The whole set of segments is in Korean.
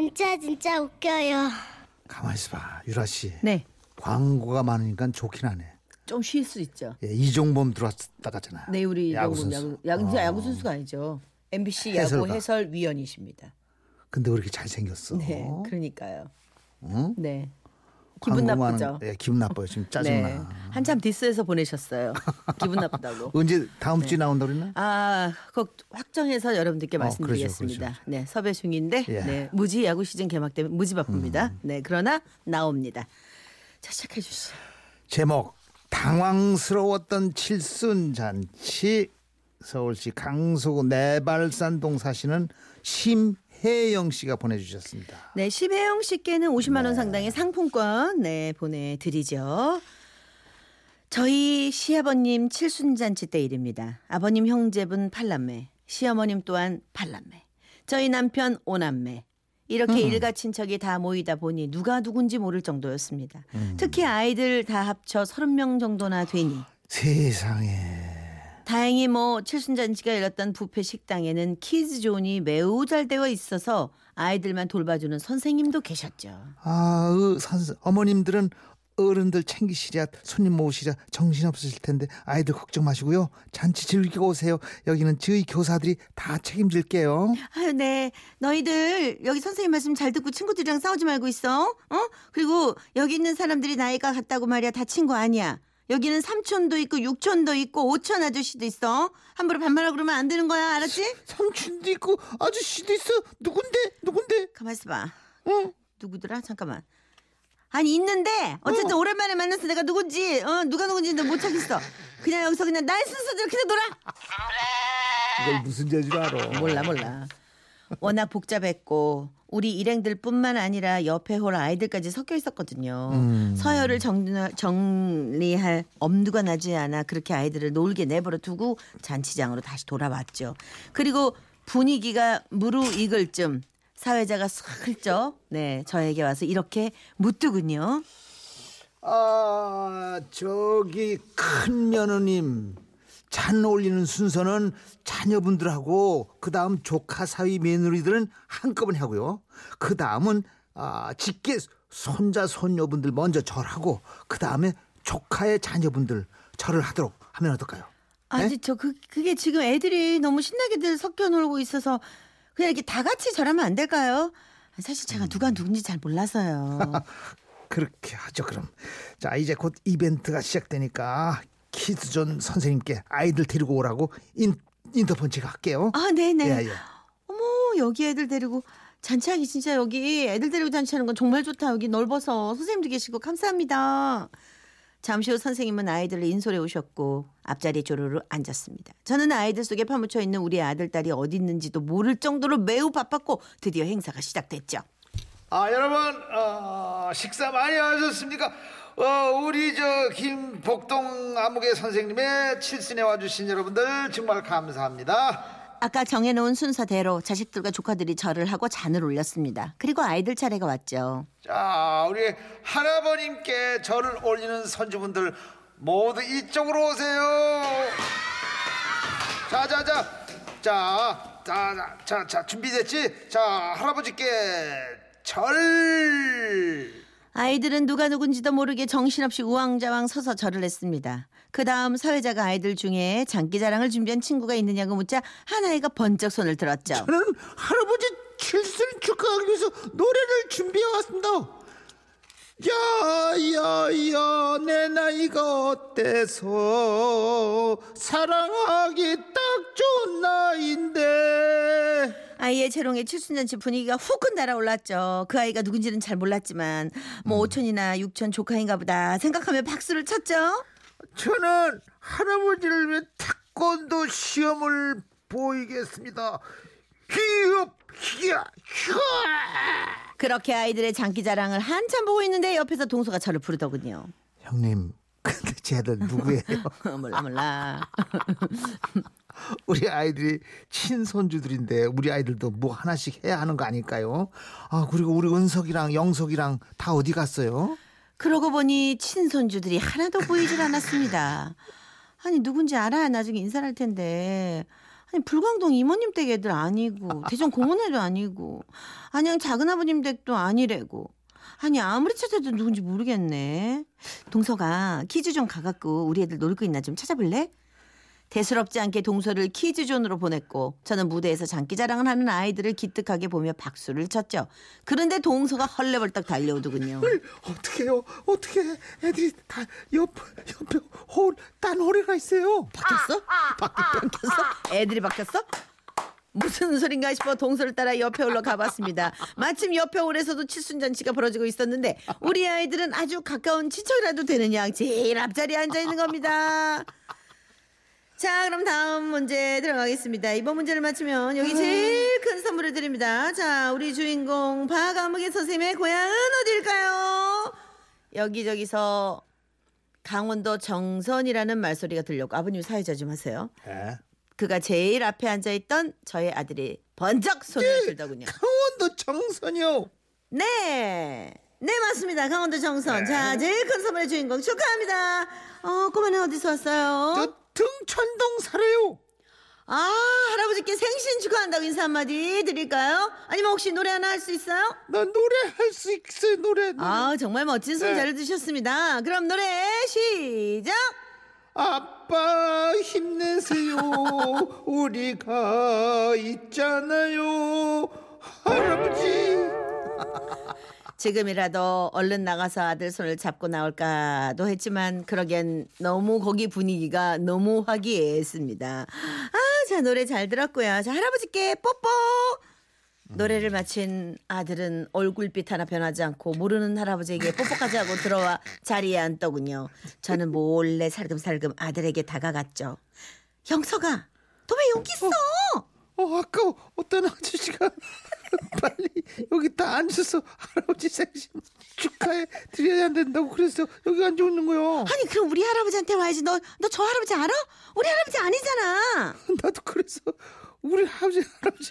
진짜 진짜 웃겨요. 가만히 있어봐, 유라 씨. 네. 광고가 많으니까 좋긴 하네. 좀 쉴 수 있죠. 예, 이종범 들어왔다 갔잖아. 네, 우리 야구 야구 선수. 야구 야구 어. 야구 선수가 아니죠. MBC 해설가. 야구 해설위원이십니다. 근데 왜 이렇게 잘생겼어? 네, 그러니까요. 응? 네. 기분 나쁘죠. 예, 기분 나빠요. 지금 짜증나. 네. 한참 디스해서 보내셨어요. 기분 나쁘다고. 언제 다음 주에 나온다 그랬나? 아, 꼭 확정해서 여러분들께 어, 말씀드리겠습니다. 그러죠, 네, 섭외 중인데 예. 음. 네, 무지 야구 시즌 개막 때문에 무지 바쁩니다. 네, 그러나 나옵니다. 자, 시작해 주시죠. 제목 당황스러웠던 칠순 잔치 서울시 강서구 내발산동 사시는 심 혜영 씨가 보내주셨습니다. 네, 심혜영 씨께는 50만 원 상당의 상품권 네, 보내드리죠. 저희 시아버님 칠순잔치 때 일입니다. 아버님 형제분 팔남매, 시어머님 또한 팔남매, 저희 남편 오남매. 이렇게 일가 친척이 다 모이다 보니 누가 누군지 모를 정도였습니다. 특히 아이들 다 합쳐 30명 정도나 되니 세상에 다행히 뭐 칠순잔치가 열렸던 뷔페 식당에는 키즈존이 매우 잘 되어 있어서 아이들만 돌봐주는 선생님도 계셨죠. 아, 어, 선, 어머님들은 어른들 챙기시랴 손님 모으시랴 정신 없으실 텐데 아이들 걱정 마시고요 잔치 즐기고 오세요 여기는 저희 교사들이 다 책임질게요 아유, 네. 너희들 여기 선생님 말씀 잘 듣고 친구들이랑 싸우지 말고 있어. 어? 그리고 여기 있는 사람들이 나이가 같다고 말이야. 다 친구 아니야. 여기는 삼촌도 있고 육촌도 있고 오촌 아저씨도 있어. 함부로 반말하고 그러면 안 되는 거야. 알았지? 삼촌도 있고 아저씨도 있어 누군데 누군데 가만 있어 봐. 응? 누구더라? 잠깐만. 아니 있는데 어쨌든 오랜만에 만나서 내가 누군지 어 누가 누군지 못 찾겠어. 그냥 여기서 그냥 나의 순서대로 그냥 놀아. 이걸 무슨 재줄 알아 몰라 몰라. 워낙 복잡했고 우리 일행들뿐만 아니라 옆에 홀 아이들까지 섞여 있었거든요. 음. 서열을 정, 정리 할 엄두가 나지 않아 그렇게 아이들을 놀게 내버려 두고 잔치장으로 다시 돌아왔죠. 그리고 분위기가 무르익을 쯤 사회자가 슬쩍 네 저에게 와서 이렇게 묻더군요. 아 저기 큰 며느님 잔 올리는 순서는 자녀분들하고 그 다음 조카 사위 며느리들은 한꺼번에 하고요 그 다음은 아 직계 손자 손녀분들 먼저 절하고 그 다음에 조카의 자녀분들 절을 하도록 하면 어떨까요? 아니 저그 그게 지금 애들이 너무 신나게들 섞여 놀고 있어서 그냥 이렇게 다 같이 절하면 안 될까요? 사실 제가 누가 누군지 잘 몰라서요. 그렇게 하죠 그럼 자 이제 곧 이벤트가 시작되니까 키즈존 선생님께 아이들 데리고 오라고 인, 인터폰 제가 할게요 아 네네. 예, 예. 어머 여기 애들 데리고 잔치하기 진짜 여기 애들 데리고 잔치하는 건 정말 좋다. 여기 넓어서 선생님도 계시고 감사합니다. 잠시 후 선생님은 아이들을 인솔해 오셨고 앞자리에 조르르 앉았습니다. 저는 아이들 속에 파묻혀 있는 우리 아들 딸이 어디 있는지도 모를 정도로 매우 바빴고 드디어 행사가 시작됐죠. 아 여러분 어, 식사 많이 하셨습니까? 어, 우리 저 김복동 아무개 선생님의 칠순에 와주신 여러분들 정말 감사합니다. 아까 정해놓은 순서대로 자식들과 조카들이 절을 하고 잔을 올렸습니다. 그리고 아이들 차례가 왔죠. 자 우리 할아버님께 절을 올리는 선주분들 모두 이쪽으로 오세요. 자 자 자 자 자 자 자 준비됐지? 자 할아버지께 절. 아이들은 누가 누군지도 모르게 정신없이 우왕좌왕 서서 절을 했습니다. 그 다음 사회자가 아이들 중에 장기자랑을 준비한 친구가 있느냐고 묻자 한 아이가 번쩍 손을 들었죠. 저는 할아버지 칠순 축하하기 위해서 노래를 준비해 왔습니다. 야야야 내 나이가 어때서 사랑하기 딱 좋은 나이인데 아이의 재롱에 칠순잔치 분위기가 후끈 달아올랐죠. 그 아이가 누군지는 잘 몰랐지만 뭐 오촌이나 육촌 조카인가 보다 생각하며 박수를 쳤죠. 저는 할아버지를 위해 태권도 시험을 보이겠습니다. 히업 히야 히야 그렇게 아이들의 장기 자랑을 한참 보고 있는데 옆에서 동서가 저를 부르더군요. 형님 근데 쟤들 누구예요? 몰라 몰라. 우리 아이들이 친손주들인데 우리 아이들도 뭐 하나씩 해야 하는 거 아닐까요? 아 그리고 우리 은석이랑 영석이랑 다 어디 갔어요? 그러고 보니 친손주들이 하나도 보이질 않았습니다. 아니 누군지 알아야 나중에 인사할 텐데. 아니 불광동 이모님 댁 애들 아니고 대전 공원 애도 아니고 안양 작은 아버님 댁도 아니래고 아니 아무리 찾아도 누군지 모르겠네 동서가 퀴즈 좀 가갖고 우리 애들 놀고 있나 좀 찾아볼래? 대수롭지 않게 동서를 퀴즈존으로 보냈고 저는 무대에서 장기자랑을 하는 아이들을 기특하게 보며 박수를 쳤죠. 그런데 동서가 헐레벌떡 달려오더군요. 어떻게요? 어떻게 애들이 다 옆 옆에 홀딴 홀에가 있어요. 바뀌었어? 바뀌었어? 애들이 바뀌었어? 무슨 소린가 싶어 동서를 따라 옆에 올라 가봤습니다. 마침 옆에 홀에서도 칠순잔치가 벌어지고 있었는데 우리 아이들은 아주 가까운 친척이라도 양 제일 앞자리에 앉아 있는 겁니다. 자, 그럼 다음 문제 들어가겠습니다. 이번 문제를 맞추면 여기 제일 큰 선물을 드립니다. 자, 우리 주인공 박아무개 선생님의 고향은 어딜까요? 여기저기서 강원도 정선이라는 말소리가 들렸고 아버님 사회자 좀 하세요. 예. 그가 제일 앞에 앉아 있던 저의 아들이 번쩍 손을 들더군요. 강원도 정선이요. 네. 네, 맞습니다. 강원도 정선. 자, 제일 큰 선물의 주인공 축하합니다. 어, 꼬마는 어디서 왔어요? 저 등천동 살아요. 아, 할아버지께 생신 축하한다고 인사 한마디 드릴까요? 아니면 혹시 노래 하나 할 수 있어요? 나 노래 할 수 있어요. 노래. 노래. 아, 정말 멋진 네. 손자를 드셨습니다. 그럼 노래 시작! 아빠 힘내세요. 우리가 있잖아요. 할아버지. 지금이라도 얼른 나가서 아들 손을 잡고 나올까도 했지만 그러기엔 너무 거기 분위기가 너무 화기애애했습니다. 아, 자 노래 잘 들었고요. 자 할아버지께 뽀뽀. 노래를 마친 아들은 얼굴빛 하나 변하지 않고 모르는 할아버지에게 뽀뽀까지 하고 들어와 자리에 앉더군요. 저는 몰래 살금살금 아들에게 다가갔죠. 형서가 너 왜 여기 있어? 어, 아까 어떤 아저씨가 빨리 여기 다 앉아서 할아버지 생신 축하해 드려야 된다고 그래서 여기 앉아 있는 거요. 아니 그럼 우리 할아버지한테 와야지. 너 너 저 할아버지 알아? 우리 할아버지 아니잖아. 나도 그래서 우리 할아버지 할아버지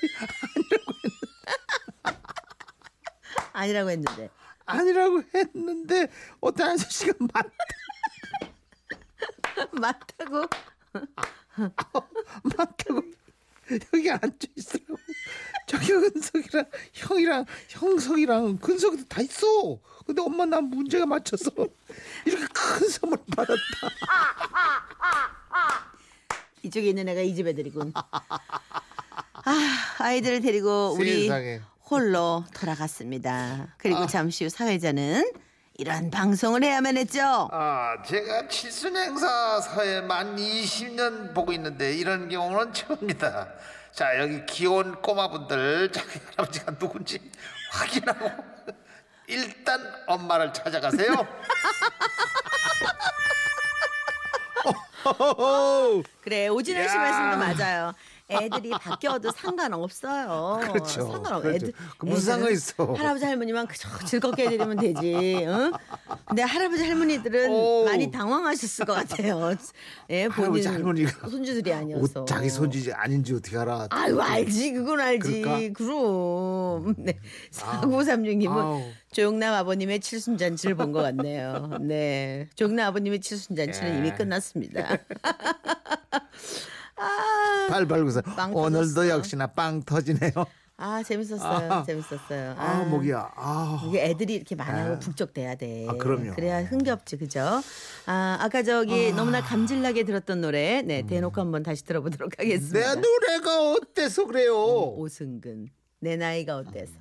아니라고 했는데. 아니라고 했는데 어떤 아저씨가 맞 맞다고. 맞다고 여기 앉아 있으 라고. 저기 은석이랑 형이랑 형석이랑 근석이도 다 있어. 근데 엄마 난 문제가 맞춰서 이렇게 큰 선물 받았다. 이쪽에 있는 애가 이 집 애들이군. 아, 아이들을 데리고 우리 세상에. 홀로 돌아갔습니다. 그리고 잠시 후 사회자는 이런 방송을 해야만 했죠. 아, 제가 칠순 행사 사회 만 20년 보고 있는데 이런 경우는 처음입니다. 자, 여기 귀여운 꼬마분들 자기 할아버지가 누군지 확인하고 일단 엄마를 찾아가세요. 그래 오진환 씨 야. 말씀도 맞아요. 애들이 바뀌어도 상관없어요. 그렇죠. 상관없. 그렇죠. 애들, 그 무슨 상관 있어. 할아버지 할머니만 그저 즐겁게 해드리면 되지. 응? 근데 할아버지 할머니들은 오. 많이 당황하셨을 것 같아요. 예, 할아버지 할머니가 손주들이 아니어서. 어, 자기 손지 아닌지 어떻게 알아? 아유 알지 그건 알지 그럴까? 그럼 네 사구삼육님은 아우. 조용남 아버님의 칠순잔치를 본 것 같네요 네 조용남 아버님의 칠순잔치는 예. 이미 끝났습니다 아, 발발구서 빵 오늘도 터졌어. 역시나 빵 터지네요. 아 재밌었어요 아. 재밌었어요 아, 목이야. 아. 이게 애들이 이렇게 많아고 아. 북적대야 돼. 아, 그럼요. 그래야 흥겹지, 그죠? 아, 아까 저기 너무나 감질나게 들었던 노래, 네, 대놓고 한번 다시 들어보도록 하겠습니다. 내 노래가 어때서 그래요? 오승근, 내 나이가 어때서?